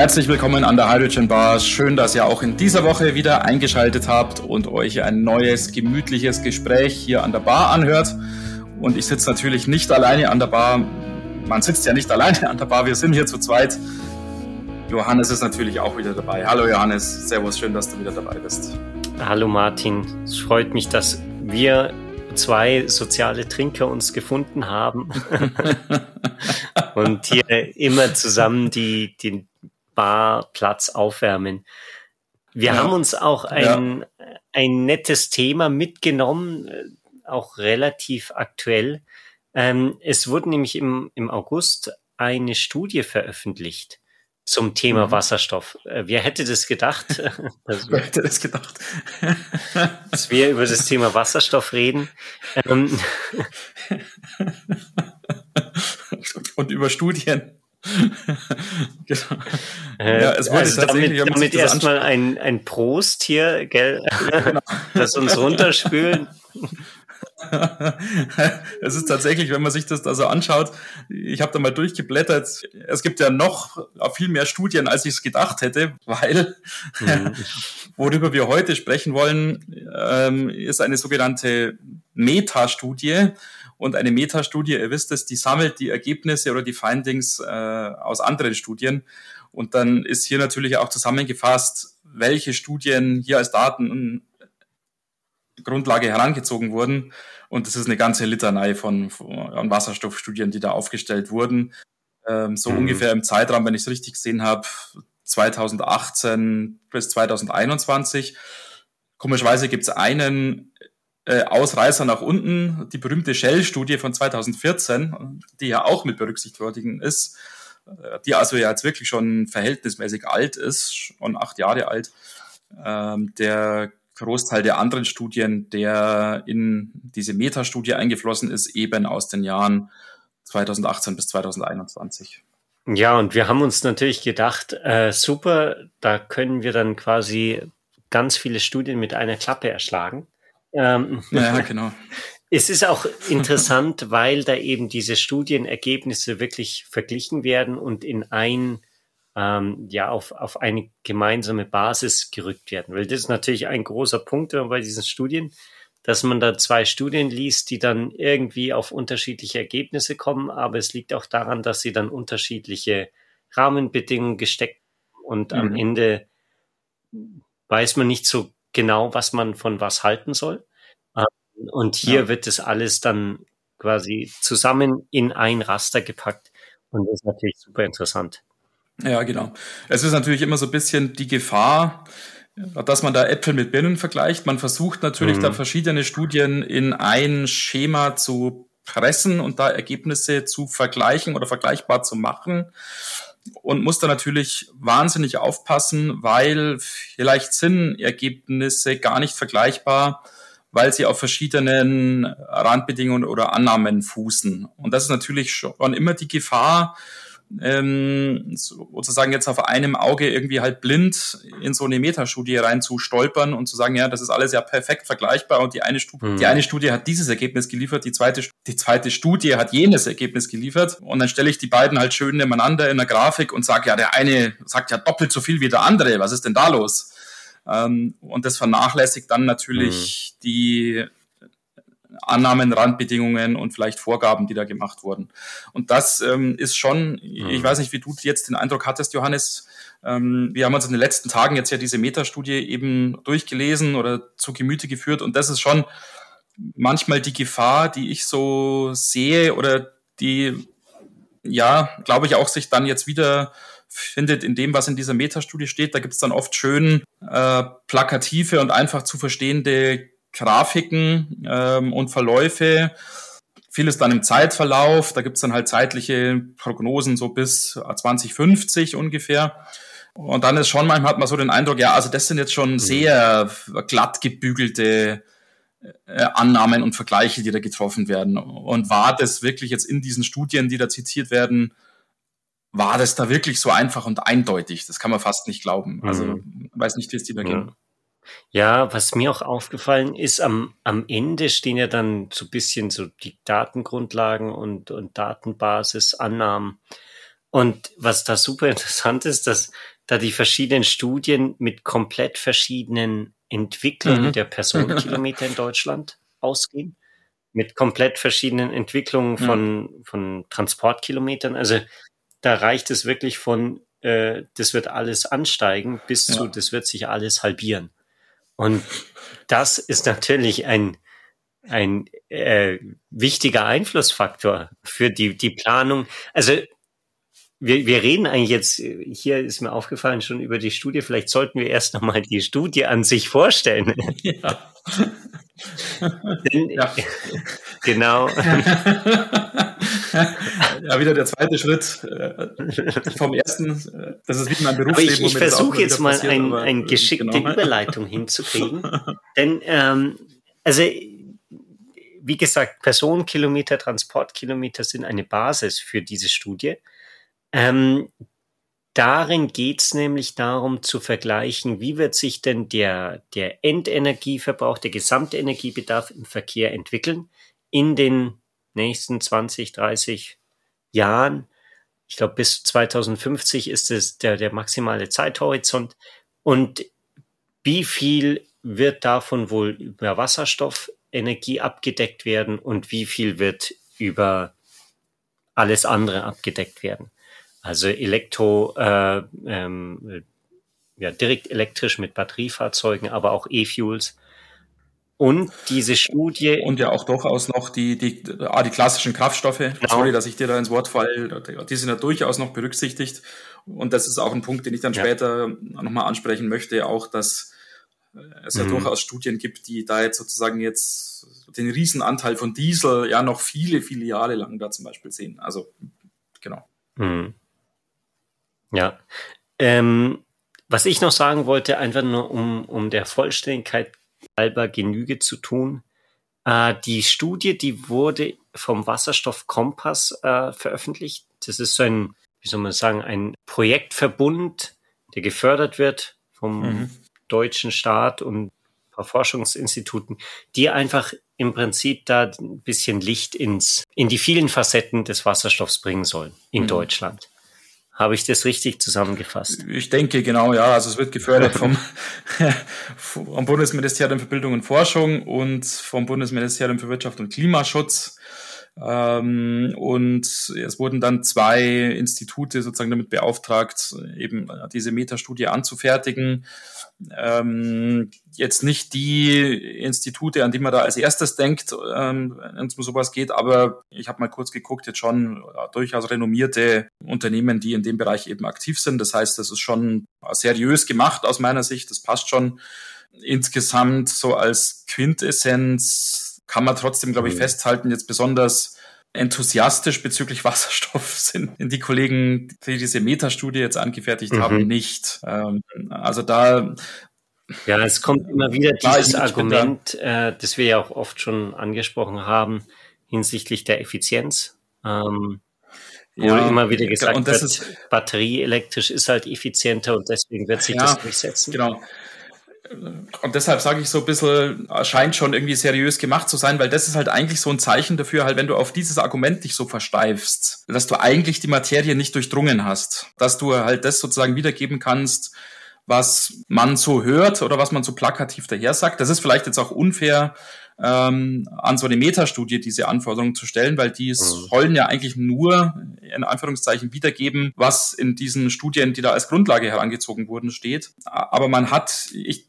Herzlich willkommen an der Hydrogen Bar. Schön, dass ihr auch in dieser Woche wieder eingeschaltet habt und euch ein neues, gemütliches Gespräch hier an der Bar anhört. Und ich sitze natürlich nicht alleine an der Bar. Man sitzt ja nicht alleine an der Bar. Wir sind hier zu zweit. Johannes ist natürlich auch wieder dabei. Hallo Johannes, Servus, schön, dass du wieder dabei bist. Hallo Martin, es freut mich, dass wir zwei soziale Trinker uns gefunden haben und hier immer zusammen die, den Barplatz aufwärmen. Wir ja. haben uns auch ein, ja. ein nettes Thema mitgenommen, äh, auch relativ aktuell. Ähm, es wurde nämlich im, im August eine Studie veröffentlicht zum Thema mhm. Wasserstoff. Äh, wer hätte das gedacht? Wer hätte das gedacht? dass wir über das Thema Wasserstoff reden. Ähm, Und über Studien. genau. Äh, ja, es wurde also tatsächlich, damit, damit erstmal ein, ein Prost hier, gell? Genau. das uns runterspülen. es ist tatsächlich, wenn man sich das da so anschaut, ich habe da mal durchgeblättert, es gibt ja noch viel mehr Studien, als ich es gedacht hätte, weil mhm. worüber wir heute sprechen wollen, ähm, ist eine sogenannte Metastudie. Und eine Metastudie, ihr wisst es, die sammelt die Ergebnisse oder die Findings äh, aus anderen Studien. Und dann ist hier natürlich auch zusammengefasst, welche Studien hier als Daten Grundlage herangezogen wurden. Und das ist eine ganze Litanei von, von Wasserstoffstudien, die da aufgestellt wurden. Ähm, so mhm. ungefähr im Zeitraum, wenn ich es richtig gesehen habe, 2018 bis 2021. Komischerweise gibt es einen äh, Ausreißer nach unten, die berühmte Shell-Studie von 2014, die ja auch mit berücksichtigen ist, äh, die also ja jetzt wirklich schon verhältnismäßig alt ist, schon acht Jahre alt. Ähm, der Großteil der anderen Studien, der in diese Metastudie eingeflossen ist, eben aus den Jahren 2018 bis 2021. Ja, und wir haben uns natürlich gedacht, äh, super, da können wir dann quasi ganz viele Studien mit einer Klappe erschlagen. Ähm, ja, genau. Es ist auch interessant, weil da eben diese Studienergebnisse wirklich verglichen werden und in ein ähm, ja auf, auf eine gemeinsame Basis gerückt werden. Weil das ist natürlich ein großer Punkt bei diesen Studien, dass man da zwei Studien liest, die dann irgendwie auf unterschiedliche Ergebnisse kommen, aber es liegt auch daran, dass sie dann unterschiedliche Rahmenbedingungen gesteckt und mhm. am Ende weiß man nicht so genau, was man von was halten soll. Ähm, und hier ja. wird das alles dann quasi zusammen in ein Raster gepackt und das ist natürlich super interessant. Ja, genau. Es ist natürlich immer so ein bisschen die Gefahr, dass man da Äpfel mit Birnen vergleicht. Man versucht natürlich mhm. da verschiedene Studien in ein Schema zu pressen und da Ergebnisse zu vergleichen oder vergleichbar zu machen und muss da natürlich wahnsinnig aufpassen, weil vielleicht sind Ergebnisse gar nicht vergleichbar, weil sie auf verschiedenen Randbedingungen oder Annahmen fußen. Und das ist natürlich schon immer die Gefahr, ähm, sozusagen jetzt auf einem Auge irgendwie halt blind in so eine Metastudie rein zu stolpern und zu sagen, ja, das ist alles ja perfekt vergleichbar und die eine, Studie, mhm. die eine Studie hat dieses Ergebnis geliefert, die zweite, die zweite Studie hat jenes Ergebnis geliefert und dann stelle ich die beiden halt schön nebeneinander in der Grafik und sage, ja, der eine sagt ja doppelt so viel wie der andere, was ist denn da los? Ähm, und das vernachlässigt dann natürlich mhm. die Annahmen, Randbedingungen und vielleicht Vorgaben, die da gemacht wurden. Und das ähm, ist schon, mhm. ich weiß nicht, wie du jetzt den Eindruck hattest, Johannes, ähm, wir haben uns in den letzten Tagen jetzt ja diese Metastudie eben durchgelesen oder zu Gemüte geführt und das ist schon manchmal die Gefahr, die ich so sehe oder die, ja, glaube ich, auch sich dann jetzt wieder findet in dem, was in dieser Metastudie steht. Da gibt es dann oft schön äh, plakative und einfach zu verstehende Grafiken ähm, und Verläufe. Vieles dann im Zeitverlauf. Da gibt's dann halt zeitliche Prognosen so bis 2050 ungefähr. Und dann ist schon manchmal hat man so den Eindruck, ja, also das sind jetzt schon mhm. sehr glatt gebügelte äh, Annahmen und Vergleiche, die da getroffen werden. Und war das wirklich jetzt in diesen Studien, die da zitiert werden, war das da wirklich so einfach und eindeutig? Das kann man fast nicht glauben. Also, mhm. weiß nicht, wie es dir da ging. Ja, was mir auch aufgefallen ist, am, am Ende stehen ja dann so ein bisschen so die Datengrundlagen und, und Datenbasis, Annahmen. Und was da super interessant ist, dass da die verschiedenen Studien mit komplett verschiedenen Entwicklungen mhm. der Personenkilometer in Deutschland ausgehen, mit komplett verschiedenen Entwicklungen von, mhm. von Transportkilometern. Also da reicht es wirklich von, äh, das wird alles ansteigen, bis ja. zu, das wird sich alles halbieren. Und das ist natürlich ein, ein äh, wichtiger Einflussfaktor für die, die Planung. Also wir, wir reden eigentlich jetzt, hier ist mir aufgefallen, schon über die Studie. Vielleicht sollten wir erst nochmal die Studie an sich vorstellen. Ja. Denn, ja. Genau. Ja, wieder der zweite Schritt äh, vom ersten. Äh, das ist wie in meinem Berufsleben. Aber ich, ich versuche jetzt mal passiert, ein, eine geschickte genau. Überleitung hinzukriegen. Denn, ähm, also, wie gesagt, Personenkilometer, Transportkilometer sind eine Basis für diese Studie. Ähm, darin geht es nämlich darum zu vergleichen, wie wird sich denn der, der Endenergieverbrauch, der gesamte Energiebedarf im Verkehr entwickeln in den nächsten 20, 30 Jahren. Ich glaube, bis 2050 ist es der, der maximale Zeithorizont. Und wie viel wird davon wohl über Wasserstoffenergie abgedeckt werden und wie viel wird über alles andere abgedeckt werden? Also Elektro, äh, ähm, ja, direkt elektrisch mit Batteriefahrzeugen, aber auch E-Fuels. Und diese Studie. Und ja auch durchaus noch die, die, ah, die klassischen Kraftstoffe. Genau. Sorry, dass ich dir da ins Wort falle. Die sind ja durchaus noch berücksichtigt. Und das ist auch ein Punkt, den ich dann ja. später nochmal ansprechen möchte. Auch, dass es ja mhm. durchaus Studien gibt, die da jetzt sozusagen jetzt den Riesenanteil von Diesel ja noch viele, viele Jahre lang da zum Beispiel sehen. Also, genau. Mhm. Ja. Ähm, was ich noch sagen wollte, einfach nur um, um der Vollständigkeit halber Genüge zu tun. Äh, die Studie, die wurde vom Wasserstoffkompass äh, veröffentlicht. Das ist so ein, wie soll man sagen, ein Projektverbund, der gefördert wird vom mhm. deutschen Staat und ein paar Forschungsinstituten, die einfach im Prinzip da ein bisschen Licht ins, in die vielen Facetten des Wasserstoffs bringen sollen in mhm. Deutschland. Habe ich das richtig zusammengefasst? Ich denke, genau, ja. Also es wird gefördert vom, vom Bundesministerium für Bildung und Forschung und vom Bundesministerium für Wirtschaft und Klimaschutz. Ähm, und es wurden dann zwei Institute sozusagen damit beauftragt, eben diese Metastudie anzufertigen. Ähm, jetzt nicht die Institute, an die man da als erstes denkt, ähm, wenn es um sowas geht, aber ich habe mal kurz geguckt, jetzt schon ja, durchaus renommierte Unternehmen, die in dem Bereich eben aktiv sind. Das heißt, das ist schon seriös gemacht aus meiner Sicht, das passt schon. Insgesamt so als Quintessenz kann man trotzdem, glaube ich, mhm. festhalten, jetzt besonders enthusiastisch bezüglich Wasserstoff sind die Kollegen, die diese Metastudie jetzt angefertigt mhm. haben, nicht. Ähm, also da ja, es kommt immer wieder dieses Argument, äh, das wir ja auch oft schon angesprochen haben, hinsichtlich der Effizienz. Ähm, wo ja, immer wieder gesagt und das wird, ist, Batterie elektrisch ist halt effizienter und deswegen wird sich ja, das durchsetzen. Genau und deshalb sage ich so ein bisschen, scheint schon irgendwie seriös gemacht zu sein, weil das ist halt eigentlich so ein Zeichen dafür, halt, wenn du auf dieses Argument dich so versteifst, dass du eigentlich die Materie nicht durchdrungen hast, dass du halt das sozusagen wiedergeben kannst, was man so hört oder was man so plakativ daher sagt. Das ist vielleicht jetzt auch unfair, ähm, an so eine Metastudie diese Anforderungen zu stellen, weil die mhm. sollen ja eigentlich nur in Anführungszeichen wiedergeben, was in diesen Studien, die da als Grundlage herangezogen wurden, steht. Aber man hat, ich,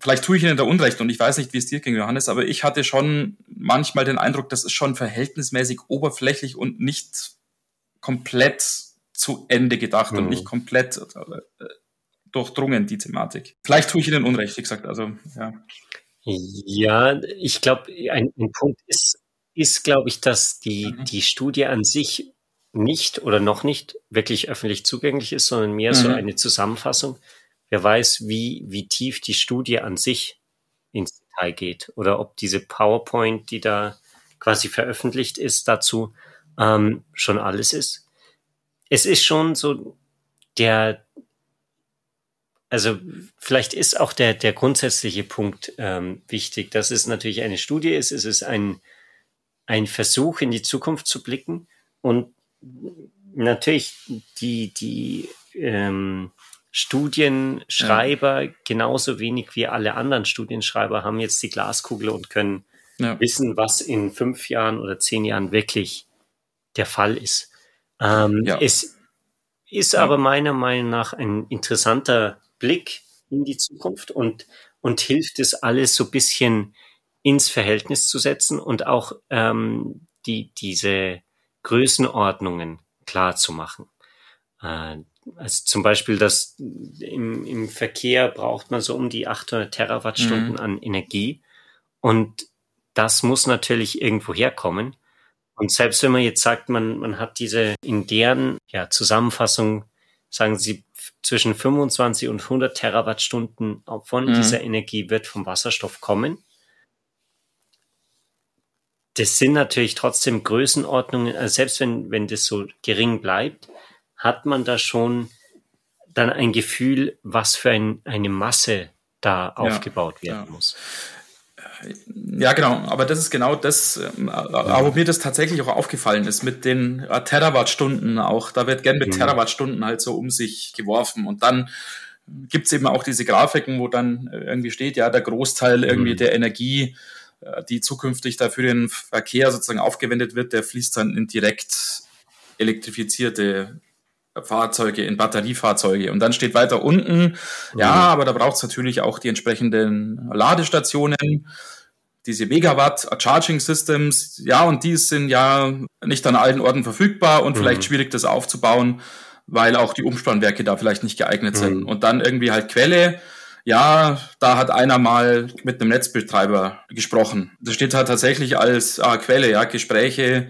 vielleicht tue ich Ihnen da Unrecht und ich weiß nicht, wie es dir ging, Johannes, aber ich hatte schon manchmal den Eindruck, das ist schon verhältnismäßig oberflächlich und nicht komplett zu Ende gedacht mhm. und nicht komplett äh, durchdrungen, die Thematik. Vielleicht tue ich Ihnen Unrecht, wie gesagt, also, ja. Ja, ich glaube, ein, ein, Punkt ist, ist glaube ich, dass die, mhm. die Studie an sich nicht oder noch nicht wirklich öffentlich zugänglich ist, sondern mehr mhm. so eine Zusammenfassung. Wer weiß, wie, wie tief die Studie an sich ins Detail geht oder ob diese PowerPoint, die da quasi veröffentlicht ist, dazu ähm, schon alles ist. Es ist schon so der, also vielleicht ist auch der, der grundsätzliche Punkt ähm, wichtig, dass es natürlich eine Studie ist, es ist ein, ein Versuch in die Zukunft zu blicken und natürlich die, die ähm, Studienschreiber ja. genauso wenig wie alle anderen Studienschreiber haben jetzt die Glaskugel und können ja. wissen, was in fünf Jahren oder zehn Jahren wirklich der Fall ist. Ähm, ja. Es ist aber meiner Meinung nach ein interessanter Blick in die Zukunft und, und hilft es alles so ein bisschen ins Verhältnis zu setzen und auch ähm, die, diese Größenordnungen klar zu machen. Äh, also zum Beispiel, dass im, im Verkehr braucht man so um die 800 Terawattstunden mhm. an Energie und das muss natürlich irgendwo herkommen. Und selbst wenn man jetzt sagt, man, man hat diese in deren ja, Zusammenfassung, sagen sie, zwischen 25 und 100 Terawattstunden von mhm. dieser Energie wird vom Wasserstoff kommen. Das sind natürlich trotzdem Größenordnungen, also selbst wenn, wenn das so gering bleibt, hat man da schon dann ein Gefühl, was für ein, eine Masse da aufgebaut ja, werden ja. muss. Ja, genau. Aber das ist genau das, ähm, aber mir das tatsächlich auch aufgefallen ist mit den äh, Terawattstunden auch. Da wird gern mit mhm. Terawattstunden halt so um sich geworfen. Und dann gibt's eben auch diese Grafiken, wo dann irgendwie steht, ja, der Großteil irgendwie mhm. der Energie, äh, die zukünftig da für den Verkehr sozusagen aufgewendet wird, der fließt dann in direkt elektrifizierte Fahrzeuge, in Batteriefahrzeuge. Und dann steht weiter unten, mhm. ja, aber da braucht es natürlich auch die entsprechenden Ladestationen, diese Megawatt Charging Systems, ja, und die sind ja nicht an allen Orten verfügbar und mhm. vielleicht schwierig, das aufzubauen, weil auch die Umspannwerke da vielleicht nicht geeignet mhm. sind. Und dann irgendwie halt Quelle, ja, da hat einer mal mit einem Netzbetreiber gesprochen. Das steht halt tatsächlich als ah, Quelle, ja, Gespräche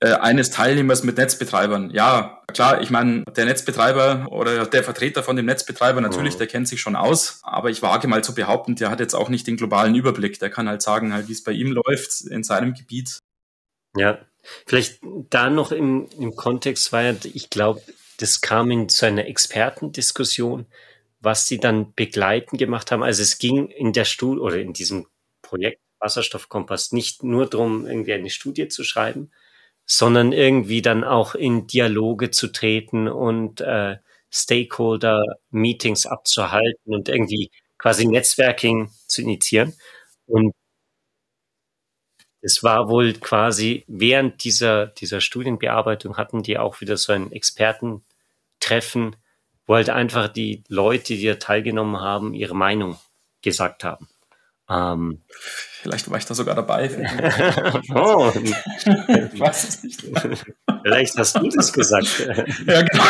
äh, eines Teilnehmers mit Netzbetreibern. Ja, klar, ich meine, der Netzbetreiber oder der Vertreter von dem Netzbetreiber, natürlich, mhm. der kennt sich schon aus, aber ich wage mal zu behaupten, der hat jetzt auch nicht den globalen Überblick. Der kann halt sagen, halt, wie es bei ihm läuft in seinem Gebiet. Ja, vielleicht da noch im, im Kontext, weil ich glaube, das kam in zu einer Expertendiskussion, was sie dann begleitend gemacht haben. Also es ging in der Studie oder in diesem Projekt Wasserstoffkompass nicht nur darum, irgendwie eine Studie zu schreiben, sondern irgendwie dann auch in Dialoge zu treten und äh, Stakeholder-Meetings abzuhalten und irgendwie quasi Netzwerking zu initiieren. Und es war wohl quasi während dieser, dieser Studienbearbeitung hatten die auch wieder so ein Expertentreffen, wo halt einfach die Leute, die da teilgenommen haben, ihre Meinung gesagt haben. Ähm, Vielleicht war ich da sogar dabei. oh. ich weiß es nicht. Vielleicht hast du das gesagt. ja, genau.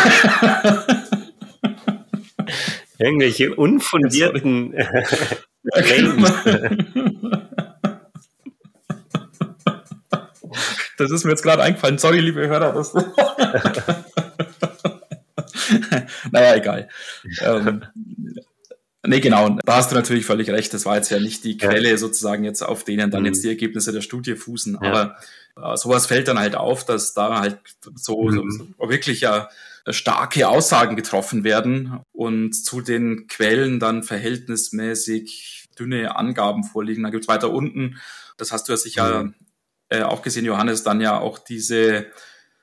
Irgendwelche unfundierten ja, genau. Das ist mir jetzt gerade eingefallen. Sorry, liebe Hörer. Das naja, egal. Ähm, Nee, genau. Da hast du natürlich völlig recht. Das war jetzt ja nicht die Quelle ja. sozusagen jetzt, auf denen dann mhm. jetzt die Ergebnisse der Studie fußen. Ja. Aber äh, sowas fällt dann halt auf, dass da halt so, mhm. so, so wirklich ja starke Aussagen getroffen werden und zu den Quellen dann verhältnismäßig dünne Angaben vorliegen. Dann gibt's weiter unten, das hast du ja sicher mhm. äh, auch gesehen, Johannes, dann ja auch diese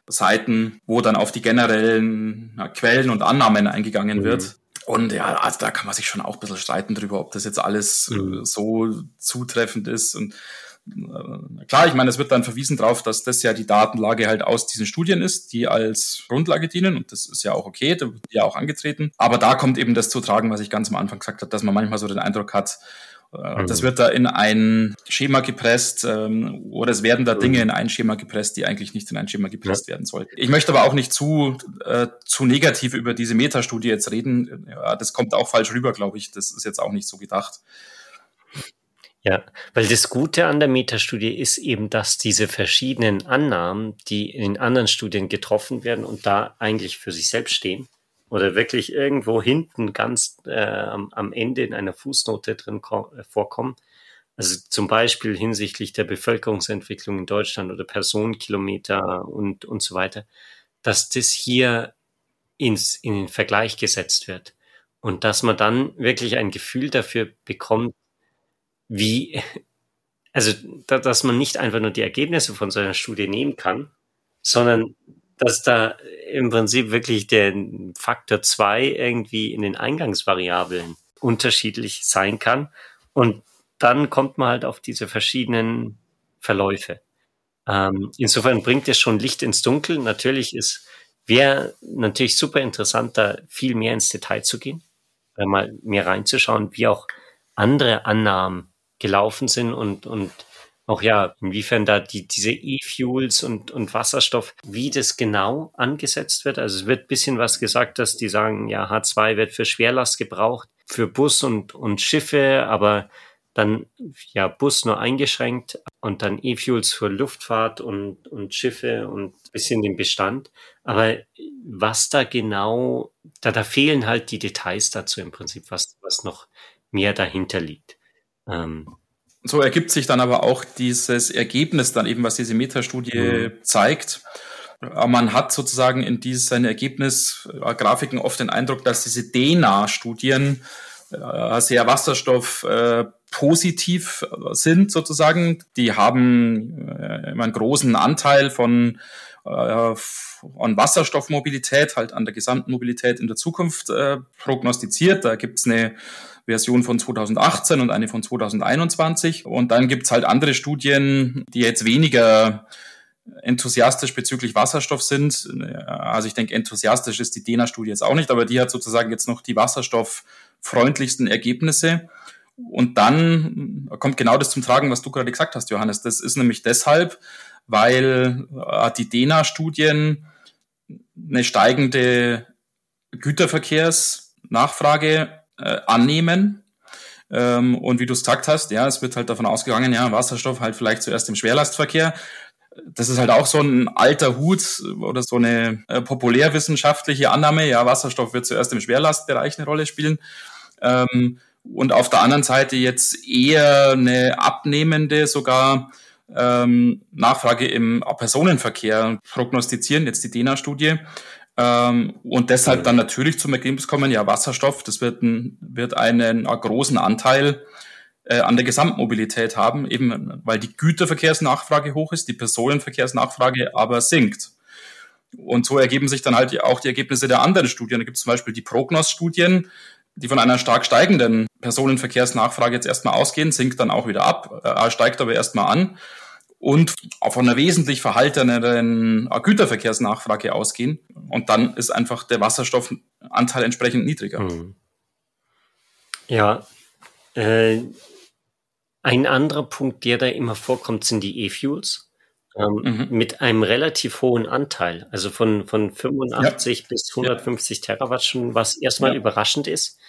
Seiten, wo dann auf die generellen na, Quellen und Annahmen eingegangen mhm. wird. Und ja, also da kann man sich schon auch ein bisschen streiten drüber, ob das jetzt alles äh, mhm. so zutreffend ist. Und äh, klar, ich meine, es wird dann verwiesen darauf, dass das ja die Datenlage halt aus diesen Studien ist, die als Grundlage dienen. Und das ist ja auch okay, da wird ja auch angetreten. Aber da kommt eben das zu tragen, was ich ganz am Anfang gesagt habe, dass man manchmal so den Eindruck hat, äh, das wird da in ein Schema gepresst ähm, oder es werden da Dinge in ein Schema gepresst, die eigentlich nicht in ein Schema gepresst ja. werden sollten. Ich möchte aber auch nicht zu, äh, zu negativ über diese Metastudie jetzt reden. Ja, das kommt auch falsch rüber, glaube ich. Das ist jetzt auch nicht so gedacht. Ja, weil das Gute an der Metastudie ist eben, dass diese verschiedenen Annahmen, die in anderen Studien getroffen werden und da eigentlich für sich selbst stehen, oder wirklich irgendwo hinten ganz äh, am, Ende in einer Fußnote drin äh, vorkommen. Also zum Beispiel hinsichtlich der Bevölkerungsentwicklung in Deutschland oder Personenkilometer und, und so weiter, dass das hier ins, in den Vergleich gesetzt wird. Und dass man dann wirklich ein Gefühl dafür bekommt, wie, also, da, dass man nicht einfach nur die Ergebnisse von so einer Studie nehmen kann, sondern dass da im Prinzip wirklich der Faktor zwei irgendwie in den Eingangsvariablen unterschiedlich sein kann. Und dann kommt man halt auf diese verschiedenen Verläufe. Ähm, insofern bringt es schon Licht ins Dunkel. Natürlich ist, wäre natürlich super interessant, da viel mehr ins Detail zu gehen, mal mehr reinzuschauen, wie auch andere Annahmen gelaufen sind und, und auch ja, inwiefern da die, diese E-Fuels und, und Wasserstoff, wie das genau angesetzt wird. Also es wird ein bisschen was gesagt, dass die sagen, ja, H2 wird für Schwerlast gebraucht, für Bus und, und Schiffe, aber dann ja Bus nur eingeschränkt und dann E-Fuels für Luftfahrt und, und Schiffe und bisschen den Bestand. Aber was da genau, da, da fehlen halt die Details dazu im Prinzip, was, was noch mehr dahinter liegt. Ähm, so ergibt sich dann aber auch dieses Ergebnis dann eben, was diese Metastudie mhm. zeigt. Man hat sozusagen in diesen Ergebnisgrafiken oft den Eindruck, dass diese DENA-Studien äh, sehr Wasserstoff äh, positiv sind sozusagen. Die haben äh, immer einen großen Anteil von äh, an Wasserstoffmobilität, halt an der gesamten Mobilität in der Zukunft äh, prognostiziert. Da gibt's eine Version von 2018 und eine von 2021. Und dann gibt's halt andere Studien, die jetzt weniger enthusiastisch bezüglich Wasserstoff sind. Also ich denke, enthusiastisch ist die DENA-Studie jetzt auch nicht, aber die hat sozusagen jetzt noch die wasserstofffreundlichsten Ergebnisse. Und dann kommt genau das zum Tragen, was du gerade gesagt hast, Johannes. Das ist nämlich deshalb, weil äh, die DENA-Studien eine steigende Güterverkehrsnachfrage äh, annehmen. Ähm, und wie du es gesagt hast, ja, es wird halt davon ausgegangen, ja, Wasserstoff halt vielleicht zuerst im Schwerlastverkehr. Das ist halt auch so ein alter Hut oder so eine äh, populärwissenschaftliche Annahme. Ja, Wasserstoff wird zuerst im Schwerlastbereich eine Rolle spielen. Ähm, und auf der anderen Seite jetzt eher eine abnehmende, sogar ähm, Nachfrage im Personenverkehr prognostizieren, jetzt die DENA-Studie. Ähm, und deshalb dann natürlich zum Ergebnis kommen, ja, Wasserstoff, das wird, ein, wird einen, einen großen Anteil äh, an der Gesamtmobilität haben, eben weil die Güterverkehrsnachfrage hoch ist, die Personenverkehrsnachfrage aber sinkt. Und so ergeben sich dann halt auch die Ergebnisse der anderen Studien. Da gibt es zum Beispiel die Prognos-Studien, die von einer stark steigenden Personenverkehrsnachfrage jetzt erstmal ausgehen, sinkt dann auch wieder ab, äh, steigt aber erstmal an und von einer wesentlich verhalteneren Güterverkehrsnachfrage ausgehen. Und dann ist einfach der Wasserstoffanteil entsprechend niedriger. Mhm. Ja, äh, ein anderer Punkt, der da immer vorkommt, sind die E-Fuels. Ähm, mhm. Mit einem relativ hohen Anteil, also von, von 85 ja. bis 150 ja. Terawattstunden, was erstmal ja. überraschend ist.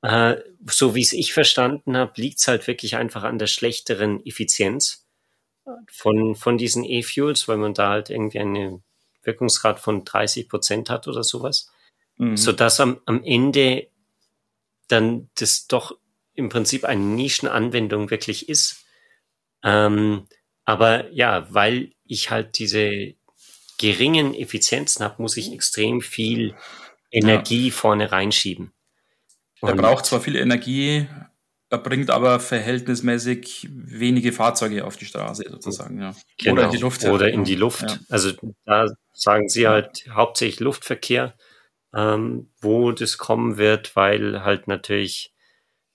Äh, so wie es ich verstanden habe, liegt es halt wirklich einfach an der schlechteren Effizienz von, von diesen E-Fuels, weil man da halt irgendwie einen Wirkungsgrad von 30 Prozent hat oder sowas, mhm. sodass am, am Ende dann das doch im Prinzip eine Nischenanwendung wirklich ist. Ähm, aber ja, weil ich halt diese geringen Effizienzen habe, muss ich extrem viel Energie ja. vorne reinschieben. Er braucht zwar viel Energie, er bringt aber verhältnismäßig wenige Fahrzeuge auf die Straße sozusagen, ja. Genau. Oder in die Luft. Oder in die Luft. Ja. Also da sagen sie halt hauptsächlich Luftverkehr, ähm, wo das kommen wird, weil halt natürlich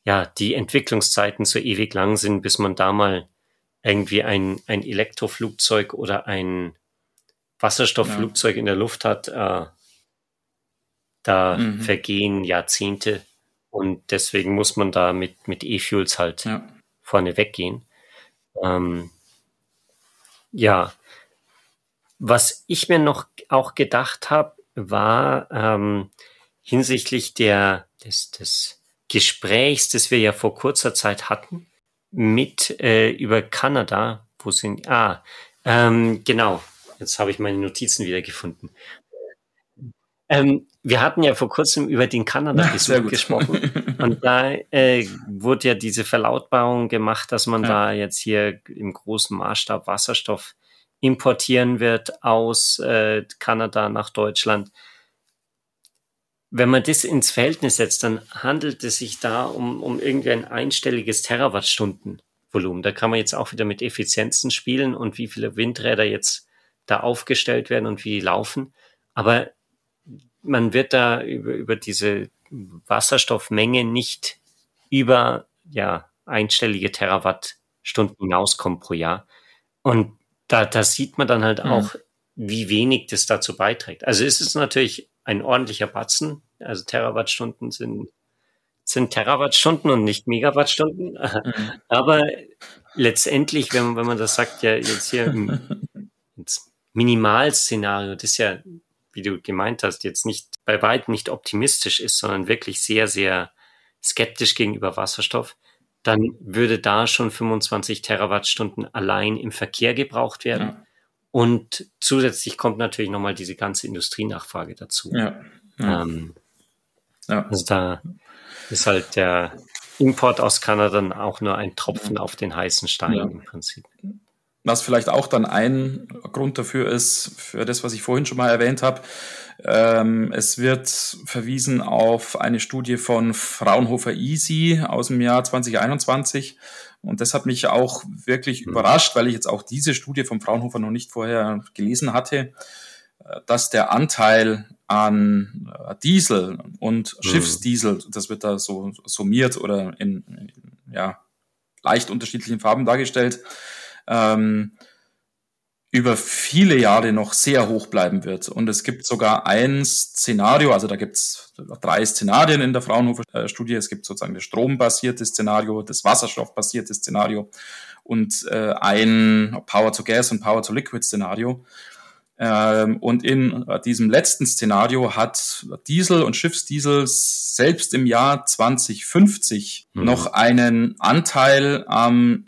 ja die Entwicklungszeiten so ewig lang sind, bis man da mal irgendwie ein, ein Elektroflugzeug oder ein Wasserstoffflugzeug ja. in der Luft hat. Äh, da mhm. vergehen Jahrzehnte und deswegen muss man da mit, mit E-Fuels halt ja. vorne weggehen. Ähm, ja, was ich mir noch auch gedacht habe, war ähm, hinsichtlich der, des, des Gesprächs, das wir ja vor kurzer Zeit hatten, mit äh, über Kanada, wo sind, ah, ähm, genau, jetzt habe ich meine Notizen wieder gefunden. Ähm, wir hatten ja vor kurzem über den Kanada-Besuch gesprochen und da äh, wurde ja diese Verlautbarung gemacht, dass man ja. da jetzt hier im großen Maßstab Wasserstoff importieren wird aus äh, Kanada nach Deutschland. Wenn man das ins Verhältnis setzt, dann handelt es sich da um, um irgendwie ein einstelliges Terawattstundenvolumen. Da kann man jetzt auch wieder mit Effizienzen spielen und wie viele Windräder jetzt da aufgestellt werden und wie die laufen. Aber man wird da über, über diese Wasserstoffmenge nicht über ja, einstellige Terawattstunden hinauskommen pro Jahr. Und da, da sieht man dann halt mhm. auch, wie wenig das dazu beiträgt. Also ist es natürlich ein ordentlicher Batzen. Also Terawattstunden sind, sind Terawattstunden und nicht Megawattstunden. Mhm. Aber letztendlich, wenn, wenn man das sagt, ja jetzt hier im, Minimalszenario, das ja, wie du gemeint hast, jetzt nicht bei weitem nicht optimistisch ist, sondern wirklich sehr, sehr skeptisch gegenüber Wasserstoff, dann würde da schon 25 Terawattstunden allein im Verkehr gebraucht werden. Ja. Und zusätzlich kommt natürlich nochmal diese ganze Industrienachfrage dazu. Ja. Ja. Ähm. Also da ist halt der Import aus Kanada dann auch nur ein Tropfen auf den heißen Stein im Prinzip. Was vielleicht auch dann ein Grund dafür ist, für das, was ich vorhin schon mal erwähnt habe. Ähm, es wird verwiesen auf eine Studie von Fraunhofer Easy aus dem Jahr 2021. Und das hat mich auch wirklich mhm. überrascht, weil ich jetzt auch diese Studie von Fraunhofer noch nicht vorher gelesen hatte, dass der Anteil an äh, Diesel und mhm. Schiffsdiesel, das wird da so summiert oder in, in ja, leicht unterschiedlichen Farben dargestellt, ähm, über viele Jahre noch sehr hoch bleiben wird. Und es gibt sogar ein Szenario, also da gibt es drei Szenarien in der Fraunhofer-Studie. Es gibt sozusagen das strombasierte Szenario, das wasserstoffbasierte Szenario und äh, ein Power-to-Gas und Power-to-Liquid-Szenario. Ähm, und in diesem letzten Szenario hat Diesel und Schiffsdiesel selbst im Jahr 2050 mhm. noch einen Anteil am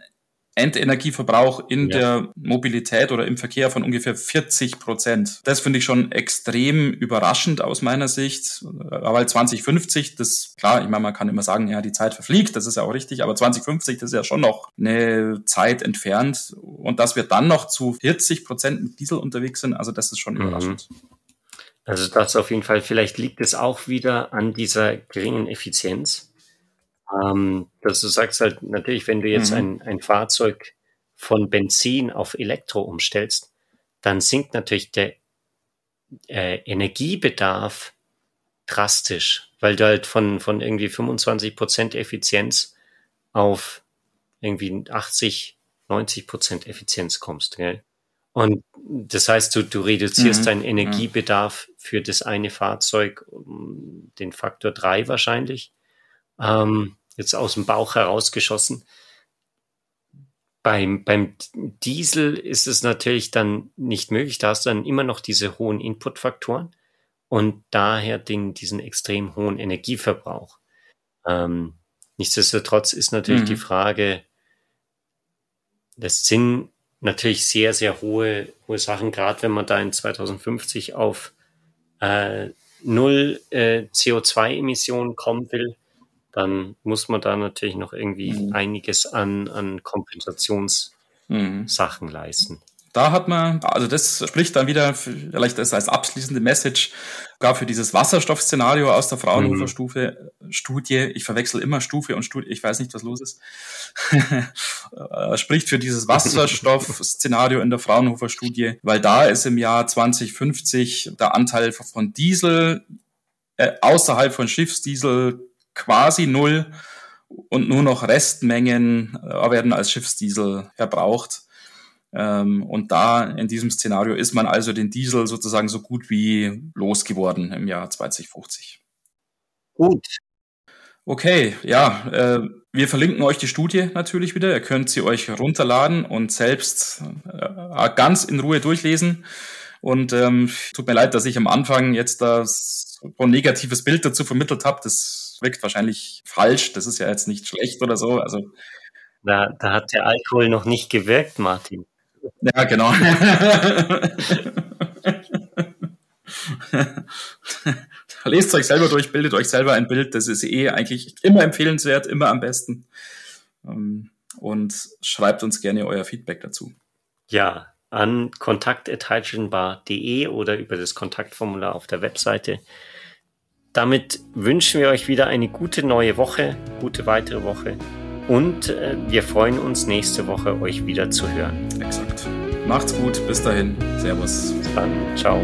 Endenergieverbrauch in ja. der Mobilität oder im Verkehr von ungefähr 40 Prozent. Das finde ich schon extrem überraschend aus meiner Sicht, weil 2050, das klar, ich meine, man kann immer sagen, ja, die Zeit verfliegt, das ist ja auch richtig, aber 2050, das ist ja schon noch eine Zeit entfernt und dass wir dann noch zu 40 Prozent mit Diesel unterwegs sind, also das ist schon mhm. überraschend. Also das auf jeden Fall, vielleicht liegt es auch wieder an dieser geringen Effizienz ähm, dass du sagst halt, natürlich, wenn du jetzt mhm. ein, ein Fahrzeug von Benzin auf Elektro umstellst, dann sinkt natürlich der äh, Energiebedarf drastisch, weil du halt von, von irgendwie 25 Prozent Effizienz auf irgendwie 80, 90 Prozent Effizienz kommst. Gell? Und das heißt, du, du reduzierst mhm. deinen Energiebedarf für das eine Fahrzeug um den Faktor drei wahrscheinlich. Ähm, jetzt aus dem Bauch herausgeschossen. Beim, beim Diesel ist es natürlich dann nicht möglich. Da hast du dann immer noch diese hohen Inputfaktoren und daher den, diesen extrem hohen Energieverbrauch. Ähm, nichtsdestotrotz ist natürlich mhm. die Frage, das sind natürlich sehr, sehr hohe, hohe Sachen, gerade wenn man da in 2050 auf äh, null äh, CO2-Emissionen kommen will dann muss man da natürlich noch irgendwie mhm. einiges an, an Kompensationssachen mhm. leisten. Da hat man, also das spricht dann wieder vielleicht als, als abschließende Message gar für dieses Wasserstoffszenario aus der Fraunhofer mhm. Stufe, Studie. Ich verwechsel immer Stufe und Studie, ich weiß nicht, was los ist. Spricht für dieses Wasserstoffszenario in der Fraunhofer Studie, weil da ist im Jahr 2050 der Anteil von Diesel äh, außerhalb von Schiffsdiesel quasi null und nur noch Restmengen äh, werden als Schiffsdiesel verbraucht. Ähm, und da in diesem Szenario ist man also den Diesel sozusagen so gut wie losgeworden im Jahr 2050. Gut. Okay, ja, äh, wir verlinken euch die Studie natürlich wieder. Ihr könnt sie euch runterladen und selbst äh, ganz in Ruhe durchlesen. Und ähm, tut mir leid, dass ich am Anfang jetzt das so ein negatives Bild dazu vermittelt habe. Das wirkt wahrscheinlich falsch. Das ist ja jetzt nicht schlecht oder so. Also da, da hat der Alkohol noch nicht gewirkt, Martin. Ja, genau. Lest euch selber durch, bildet euch selber ein Bild. Das ist eh eigentlich immer empfehlenswert, immer am besten. Ähm, und schreibt uns gerne euer Feedback dazu. Ja, an kontakt.hydrogenbar.de oder über das Kontaktformular auf der Webseite. Damit wünschen wir euch wieder eine gute neue Woche, gute weitere Woche und äh, wir freuen uns nächste Woche euch wieder zu hören. Exakt. Macht's gut, bis dahin. Servus. Bis dann. Ciao.